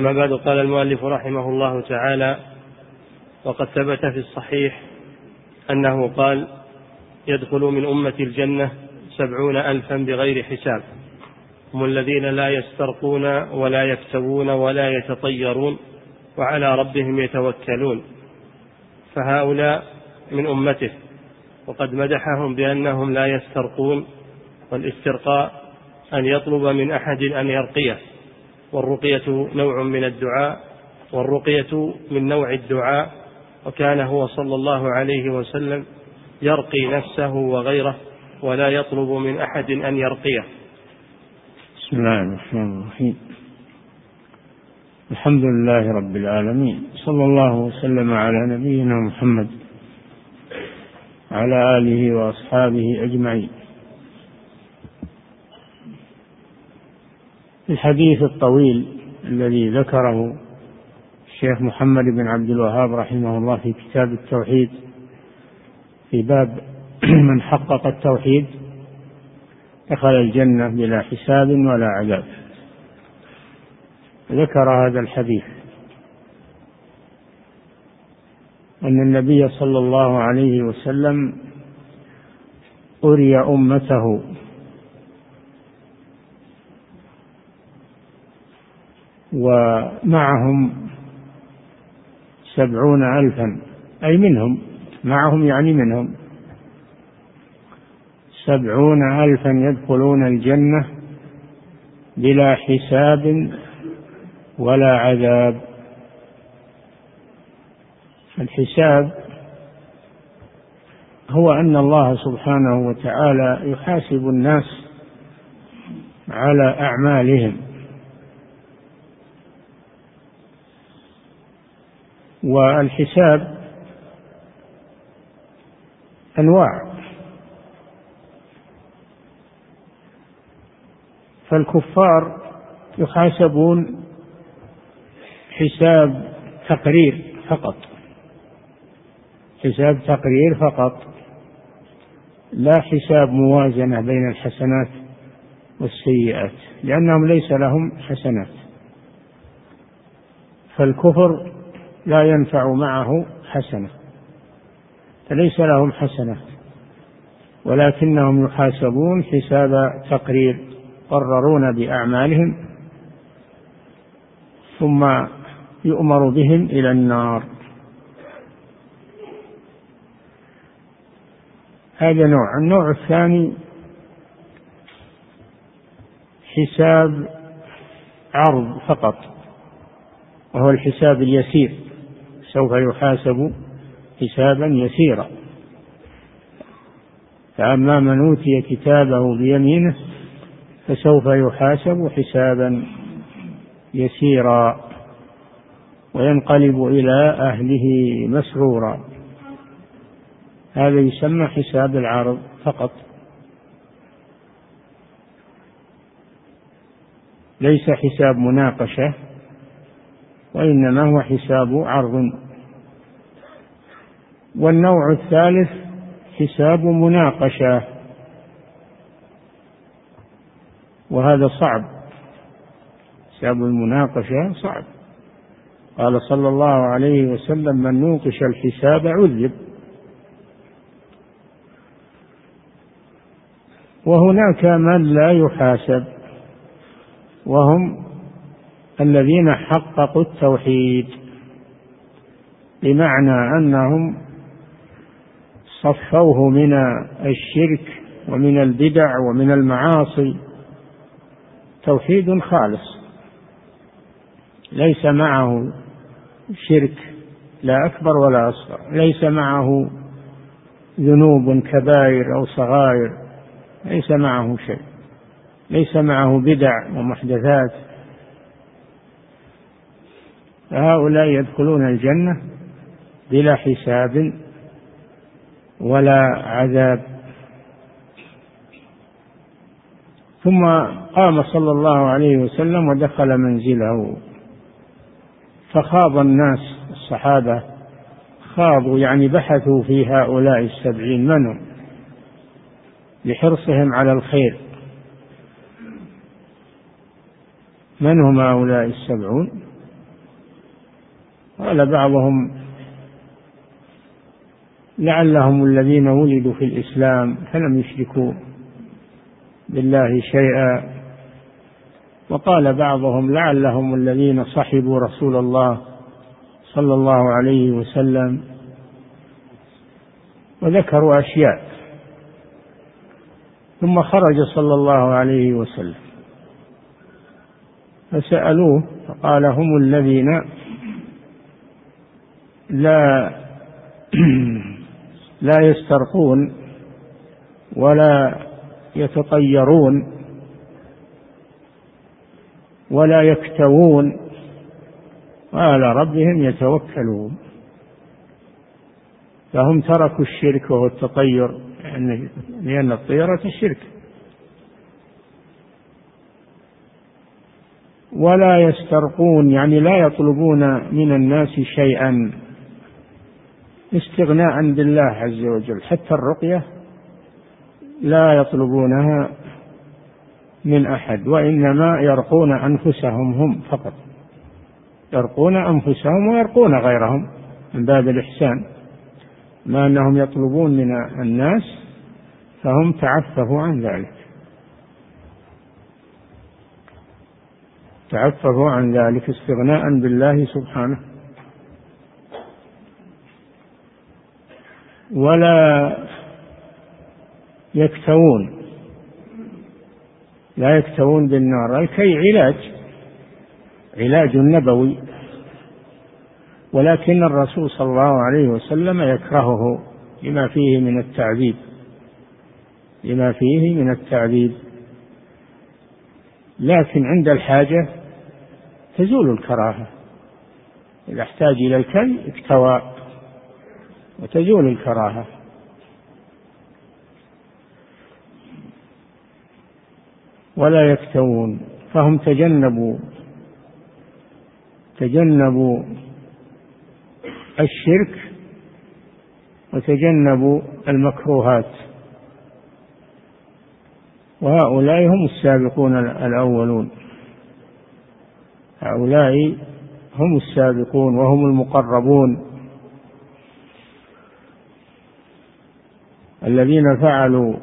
أما بعد قال المؤلف رحمه الله تعالى وقد ثبت في الصحيح أنه قال يدخل من أمة الجنة سبعون ألفا بغير حساب هم الذين لا يسترقون ولا يكتوون ولا يتطيرون وعلى ربهم يتوكلون فهؤلاء من أمته وقد مدحهم بأنهم لا يسترقون والاسترقاء أن يطلب من أحد أن يرقيه. والرقية نوع من الدعاء والرقية من نوع الدعاء وكان هو صلى الله عليه وسلم يرقي نفسه وغيره ولا يطلب من أحد أن يرقيه. بسم الله الرحمن الرحيم. الحمد لله رب العالمين. صلى الله وسلم على نبينا محمد وعلى آله وأصحابه أجمعين. الحديث الطويل الذي ذكره الشيخ محمد بن عبد الوهاب رحمه الله في كتاب التوحيد في باب من حقق التوحيد دخل الجنة بلا حساب ولا عذاب. ذكر هذا الحديث. أن النبي صلى الله عليه وسلم أري أمته. ومعهم سبعون ألفا أي منهم معهم يعني منهم. سبعون ألفا يدخلون الجنة بلا حساب ولا عذاب. الحساب هو أن الله سبحانه وتعالى يحاسب الناس على أعمالهم. والحساب أنواع. فالكفار يحاسبون حساب تقرير فقط. حساب تقرير فقط. لا حساب موازنة بين الحسنات والسيئات لأنهم ليس لهم حسنات. فالكفر لا ينفع معه حسنة فليس لهم حسنة ولكنهم يحاسبون حساب تقرير يقررون بأعمالهم ثم يؤمر بهم إلى النار. هذا نوع. النوع الثاني حساب عرض فقط وهو الحساب اليسير. سوف يحاسب حسابا يسيرا. فأما من أوتي كتابه بيمينه فسوف يحاسب حسابا يسيرا وينقلب إلى أهله مسرورا. هذا يسمى حساب العرض فقط. ليس حساب مناقشة وإنما هو حساب عرض. والنوع الثالث حساب مناقشة. وهذا صعب. حساب المناقشة صعب. قال صلى الله عليه وسلم من نوقش الحساب عذب. وهناك من لا يحاسب. وهم الذين حققوا التوحيد بمعنى أنهم صفوه من الشرك ومن البدع ومن المعاصي. توحيد خالص ليس معه شرك لا أكبر ولا أصغر ليس معه ذنوب كبائر أو صغائر ليس معه شيء ليس معه بدع ومحدثات. فهؤلاء يدخلون الجنة بلا حساب ولا عذاب. ثم قام صلى الله عليه وسلم ودخل منزله. فخاض الناس الصحابة خاضوا يعني بحثوا في هؤلاء السبعين من هم لحرصهم على الخير. من هم هؤلاء السبعون؟ قال بعضهم لعلهم الذين ولدوا في الإسلام فلم يشركوا بالله شيئا. وقال بعضهم لعلهم الذين صحبوا رسول الله صلى الله عليه وسلم وذكروا أشياء. ثم خرج صلى الله عليه وسلم فسألوه فقال هم الذين لا لا يسترقون ولا يتطيرون ولا يكتوون وعلى ربهم يتوكلون. فهم تركوا الشرك وهو التطير لأن الطيرة الشرك. ولا يسترقون يعني لا يطلبون من الناس شيئا. استغناء بالله عز وجل. حتى الرقية لا يطلبونها من أحد وإنما يرقون أنفسهم هم فقط. يرقون أنفسهم ويرقون غيرهم من باب الإحسان. ما أنهم يطلبون من الناس فهم تعففوا عن ذلك. تعففوا عن ذلك استغناء بالله سبحانه. ولا يكتوون. لا يكتوون بالنار. الكي علاج علاج نبوي. ولكن الرسول صلى الله عليه وسلم يكرهه لما فيه من التعذيب. لما فيه من التعذيب. لكن عند الحاجة تزول الكراهة. إذا احتاج إلى الكي اكتوى. وتزول الكراهة. ولا يكتوون فهم تجنبوا تجنبوا الشرك وتجنبوا المكروهات. وهؤلاء هم السابقون الأولون. هؤلاء هم السابقون وهم المقربون. الذين فعلوا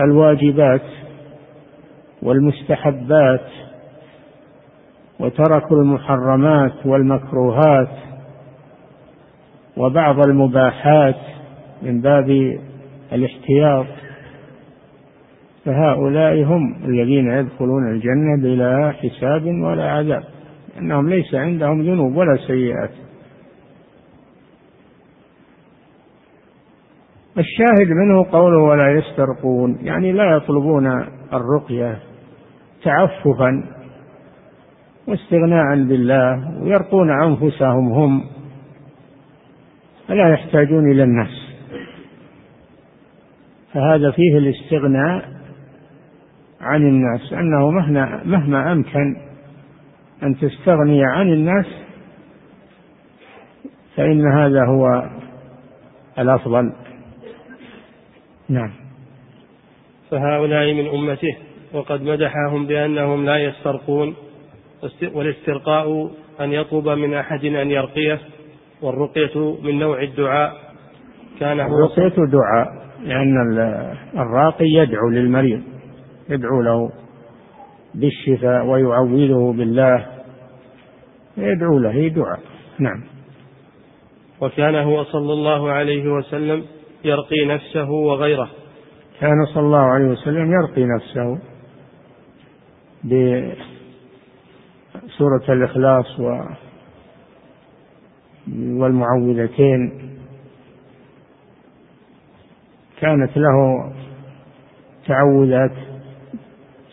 الواجبات والمستحبات وتركوا المحرمات والمكروهات وبعض المباحات من باب الاحتياط فهؤلاء هم الذين يدخلون الجنة بلا حساب ولا عذاب لأنهم ليس عندهم ذنوب ولا سيئات. الشاهد منه قوله ولا يسترقون يعني لا يطلبون الرقية تعففا واستغناء بالله ويرقون أنفسهم هم فلا يحتاجون إلى الناس. فهذا فيه الاستغناء عن الناس أنه مهما, مهما أمكن أن تستغني عن الناس فإن هذا هو الأفضل. نعم. فهؤلاء من أمته وقد مدحهم بأنهم لا يسترقون والاسترقاء أن يطلب من أحد أن يرقيه والرقية من نوع الدعاء كان هو الرقية دعاء لأن الراقي يدعو للمريض يدعو له بالشفاء ويعوذه بالله يدعو له دعاء. نعم. وكان هو صلى الله عليه وسلم يرقي نفسه وغيره. كان صلى الله عليه وسلم يرقي نفسه بسورة الإخلاص و والمعوذتين. كانت له تعوذات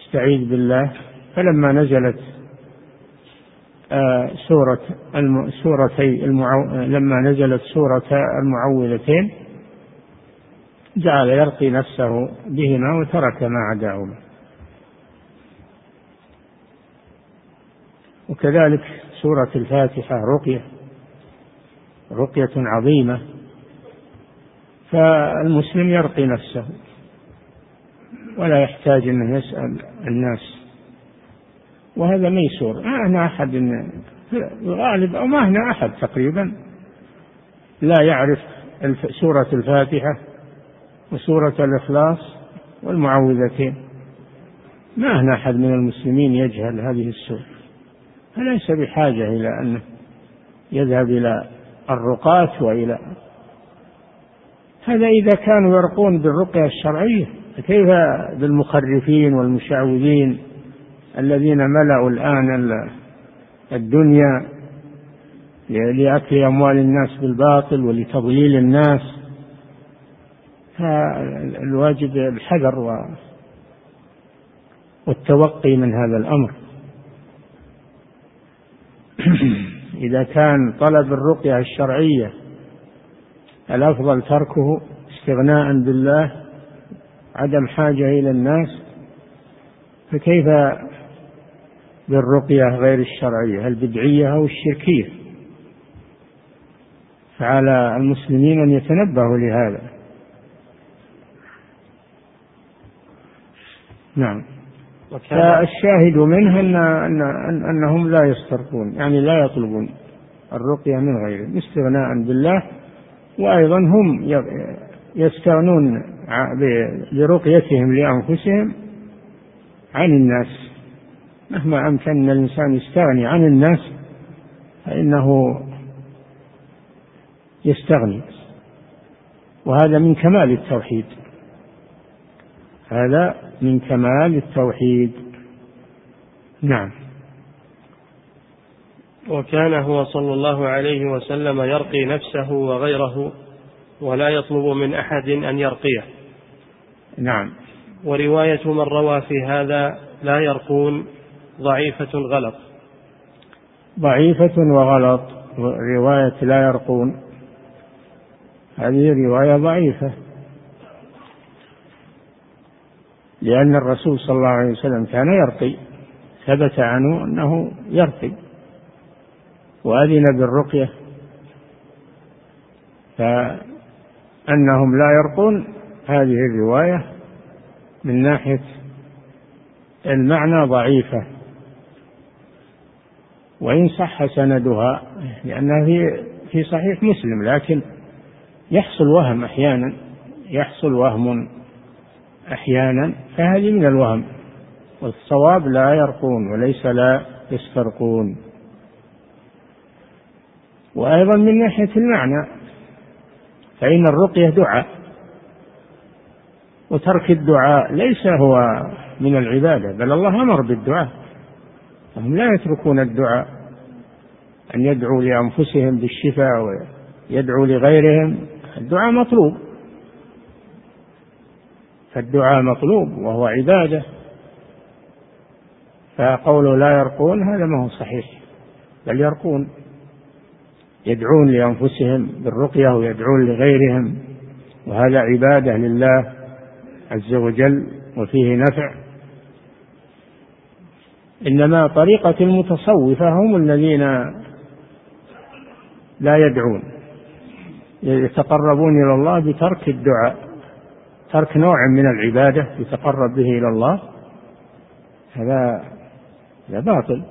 استعيذ بالله. فلما نزلت آه، سورة سورتي المعو... لما نزلت سورة المعوذتين جعل يرقي نفسه بهما وترك ما عداهما. وكذلك سورة الفاتحة رقية رقية عظيمة. فالمسلم يرقي نفسه ولا يحتاج انه يسأل الناس. وهذا ميسور ما أحد الغالب أو ما هنا أحد تقريبا. لا يعرف سورة الفاتحة وسورة الإخلاص والمعوذتين. ما هنا أحد من المسلمين يجهل هذه السورة. فليس بحاجة إلى أن يذهب إلى الرقاة وإلى هذا إذا كانوا يرقون بالرقية الشرعية. فكيف بالمخرفين والمشعوذين الذين ملأوا الآن الدنيا لأكل أموال الناس بالباطل ولتضليل الناس؟ فالواجب الحذر والتوقي من هذا الأمر. إذا كان طلب الرقية الشرعية الأفضل تركه استغناء بالله عدم حاجة إلى الناس فكيف بالرقية غير الشرعية؟ البدعية أو الشركية؟ فعلى المسلمين أن يتنبهوا لهذا. نعم. فالشاهد منه أن, أن, أن أنهم لا يسترقون يعني لا يطلبون الرقية من غيره استغناء بالله وأيضا هم يستغنون برقيتهم لأنفسهم عن الناس. مهما أمكن الإنسان يستغني عن الناس فإنه يستغني. وهذا من كمال التوحيد. هذا من كمال التوحيد. نعم. وكان هو صلى الله عليه وسلم يرقي نفسه وغيره ولا يطلب من أحد أن يرقيه. نعم. ورواية من روى في هذا لا يرقون ضعيفة غلط ضعيفة وغلط. رواية لا يرقون. هذه رواية ضعيفة. لأن الرسول صلى الله عليه وسلم كان يرقي. ثبت عنه أنه يرقي. وأذن بالرقية. فأنهم لا يرقون. هذه الرواية من ناحية المعنى ضعيفة. وإن صح سندها لأنها في في صحيح مسلم لكن يحصل وهم أحيانا. يحصل وهم أحيانا فهذه من الوهم. والصواب لا يرقون وليس لا يسترقون. وأيضا من ناحية المعنى فإن الرقية دعاء. وترك الدعاء ليس هو من العبادة بل الله أمر بالدعاء. فهم لا يتركون الدعاء. أن يدعوا لأنفسهم بالشفاء ويدعوا لغيرهم. الدعاء مطلوب. فالدعاء مطلوب وهو عبادة. فقوله لا يرقون هذا ما هو صحيح بل يرقون يدعون لأنفسهم بالرقية ويدعون لغيرهم وهذا عبادة لله عز وجل وفيه نفع. إنما طريقة المتصوفة هم الذين لا يدعون يتقربون إلى الله بترك الدعاء. ترك نوع من العبادة يتقرب به إلى الله هذا هذا باطل.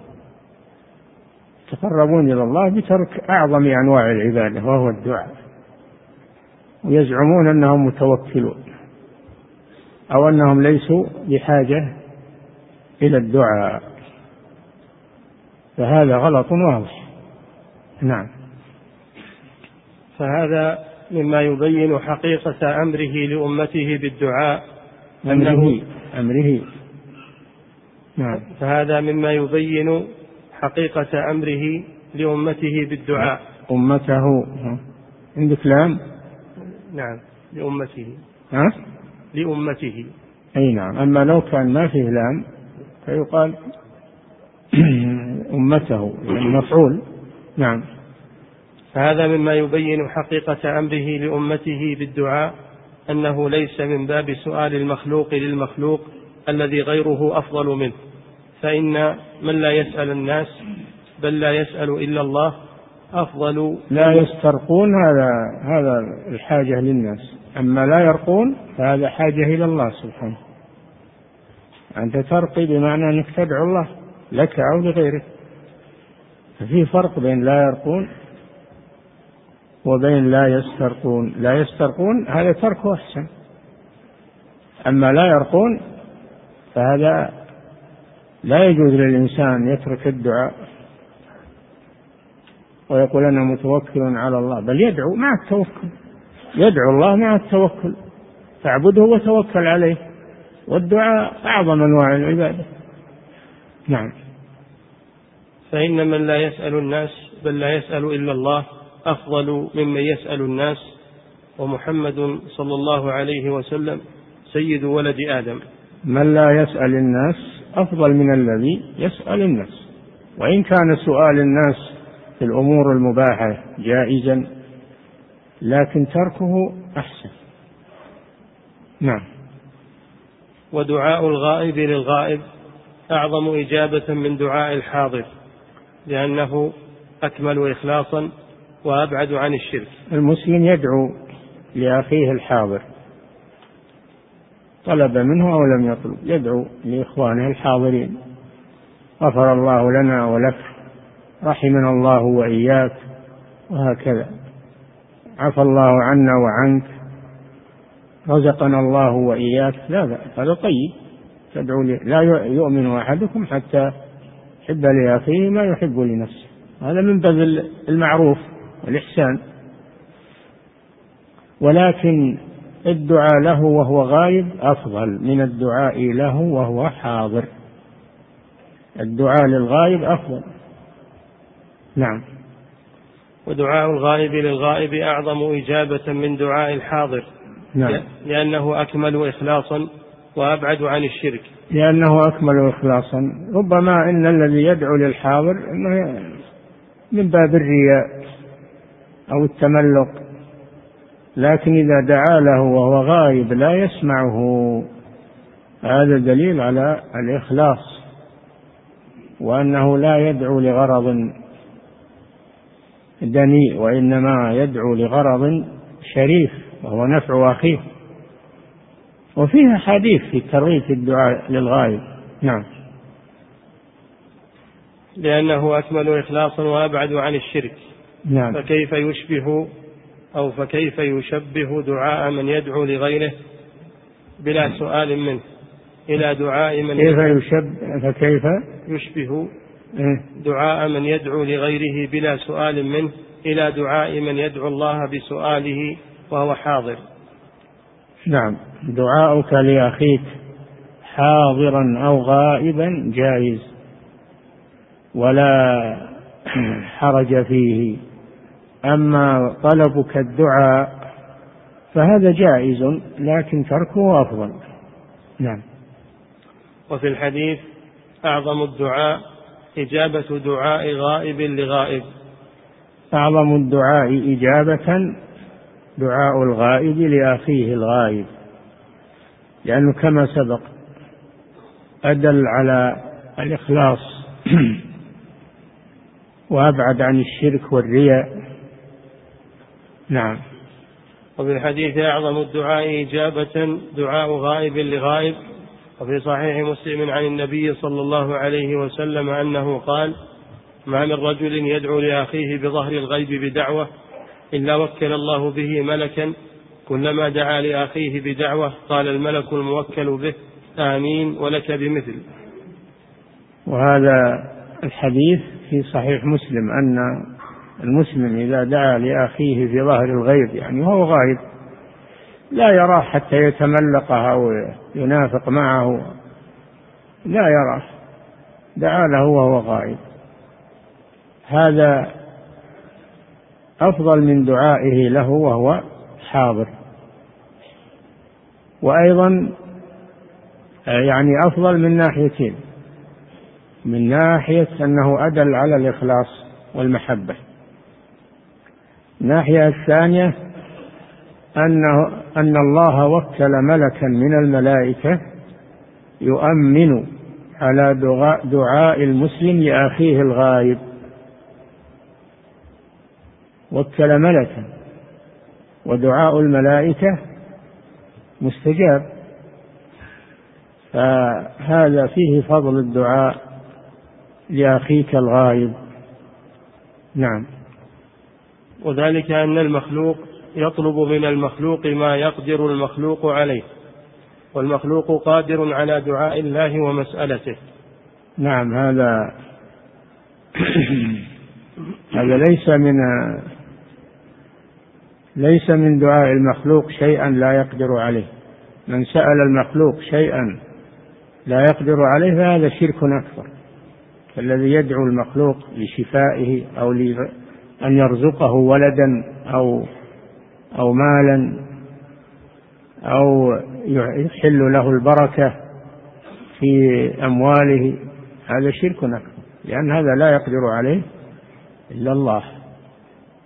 يتقربون إلى الله بترك أعظم أنواع العبادة وهو الدعاء. ويزعمون أنهم متوكلون أو أنهم ليسوا بحاجة إلى الدعاء. فهذا غلط واضح. نعم. فهذا مما يبين حقيقة أمره لأمته بالدعاء. أمره أمره. نعم. فهذا مما يبين حقيقة أمره لأمته بالدعاء. أمته. عندك لام؟ نعم لأمته. ها؟ لأمته. أي نعم. أما لو كان ما فيه لام فيقال أمته يعني مفعول. نعم. فهذا مما يبين حقيقة أمره لأمته بالدعاء أنه ليس من باب سؤال المخلوق للمخلوق الذي غيره أفضل منه. فإن من لا يسأل الناس بل لا يسأل إلا الله أفضل لا يسترقون هذا هذا الحاجة للناس. أما لا يرقون فهذا حاجة إلى الله سبحانه. أنت ترقي بمعنى أنك تدعو الله لك أو لغيرك. في فرق بين لا يرقون وبين لا يسترقون. لا يسترقون هذا تركه أحسن. أما لا يرقون فهذا لا يجوز للإنسان يترك الدعاء. ويقول أنا متوكل على الله. بل يدعو مع التوكل. يدعو الله مع التوكل. فاعبده وتوكل عليه. والدعاء أعظم أنواع العبادة. نعم. فإن من لا يسأل الناس بل لا يسأل إلا الله أفضل ممن يسأل الناس ومحمد صلى الله عليه وسلم سيد ولد آدم. من لا يسأل الناس أفضل من الذي يسأل الناس. وإن كان سؤال الناس في الأمور المباحة جائزا لكن تركه أحسن. نعم. ودعاء الغائب للغائب أعظم إجابة من دعاء الحاضر لأنه أكمل إخلاصا وأبعد عن الشرك. المسلم يدعو لأخيه الحاضر. طلب منه أو لم يطلب يدعو لإخوانه الحاضرين. غفر الله لنا ولك رحمنا الله وإياك وهكذا. عفى الله عنا وعنك رزقنا الله وإياك. لا هذا طيب. تدعو لي لا يؤمن أحدكم حتى يحب لأخيه ما يحب لنفسه. هذا من باب المعروف. والإحسان ولكن الدعاء له وهو غايب أفضل من الدعاء له وهو حاضر. الدعاء للغائب أفضل. نعم. ودعاء الغائب للغائب أعظم إجابة من دعاء الحاضر. نعم. لأنه أكمل إخلاصا وأبعد عن الشرك. لأنه أكمل إخلاصا. ربما إن الذي يدعو للحاضر من باب الرياء. أو التملق. لكن إذا دعا له وهو غائب لا يسمعه. هذا دليل على الإخلاص وأنه لا يدعو لغرض دنيء وإنما يدعو لغرض شريف وهو نفع أخيه. وفيها حديث في ترغيب الدعاء للغائب نعم. لأنه أكمل إخلاصا وأبعد عن الشرك. نعم. فكيف يشبه أو فكيف يشبه دعاء من يدعو لغيره بلا سؤال منه؟ إلى دعاء من كيف يشبه فكيف؟ يشبه إيه؟ دعاء من يدعو لغيره بلا سؤال منه إلى دعاء من يدعو الله بسؤاله وهو حاضر. نعم. دعاؤك لأخيك حاضرا أو غائبا جائز ولا حرج فيه. أما طلبك الدعاء فهذا جائز لكن تركه أفضل. نعم. وفي الحديث أعظم الدعاء إجابة دعاء غائب لغائب. أعظم الدعاء إجابة دعاء الغائب لأخيه الغائب. لأنه كما سبق أدل على الإخلاص. وأبعد عن الشرك والرياء. نعم. وفي الحديث أعظم الدعاء إجابة دعاء غائب لغائب. وفي صحيح مسلم عن النبي صلى الله عليه وسلم أنه قال ما من رجل يدعو لأخيه بظهر الغيب بدعوة إلا وكل الله به ملكا. كلما دعا لأخيه بدعوة قال الملك الموكل به آمين ولك بمثل. وهذا الحديث في صحيح مسلم أن المسلم إذا دعا لأخيه في ظهر الغيب يعني وهو غائب لا يراه حتى يتملقه أو ينافق معه لا يراه دعا له وهو غائب. هذا أفضل من دعائه له وهو حاضر. وأيضا يعني أفضل من ناحيتين من ناحية أنه أدل على الإخلاص والمحبة. الناحية الثانية أنه أن الله وكل ملكا من الملائكة يؤمن على دعاء المسلم لأخيه الغائب. وكل ملكا. ودعاء الملائكة مستجاب. فهذا فيه فضل الدعاء لأخيك الغائب. نعم. وذلك أن المخلوق يطلب من المخلوق ما يقدر المخلوق عليه والمخلوق قادر على دعاء الله ومسألته. نعم هذا هذا ليس من ليس من دعاء المخلوق شيئا لا يقدر عليه. من سأل المخلوق شيئا لا يقدر عليه فهذا شرك أكبر. الذي يدعو المخلوق لشفائه أو أن يرزقه ولدا أو أو مالا أو يحل له البركة في أمواله. هذا شرك أكبر لأن هذا لا يقدر عليه إلا الله.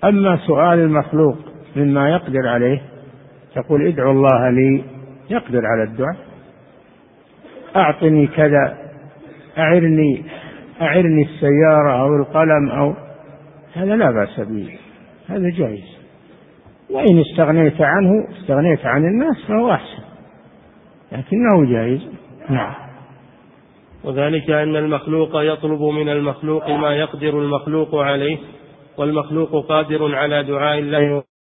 أما سؤال المخلوق مما يقدر عليه تقول ادعو الله لي يقدر على الدعاء. أعطني كذا أعرني أعرني السيارة أو القلم أو هذا لا بأس به. هذا جائز. وإن استغنيت عنه استغنيت عن الناس فهو أحسن. لكنه جائز. نعم. وذلك أن المخلوق يطلب من المخلوق ما يقدر المخلوق عليه والمخلوق قادر على دعاء الله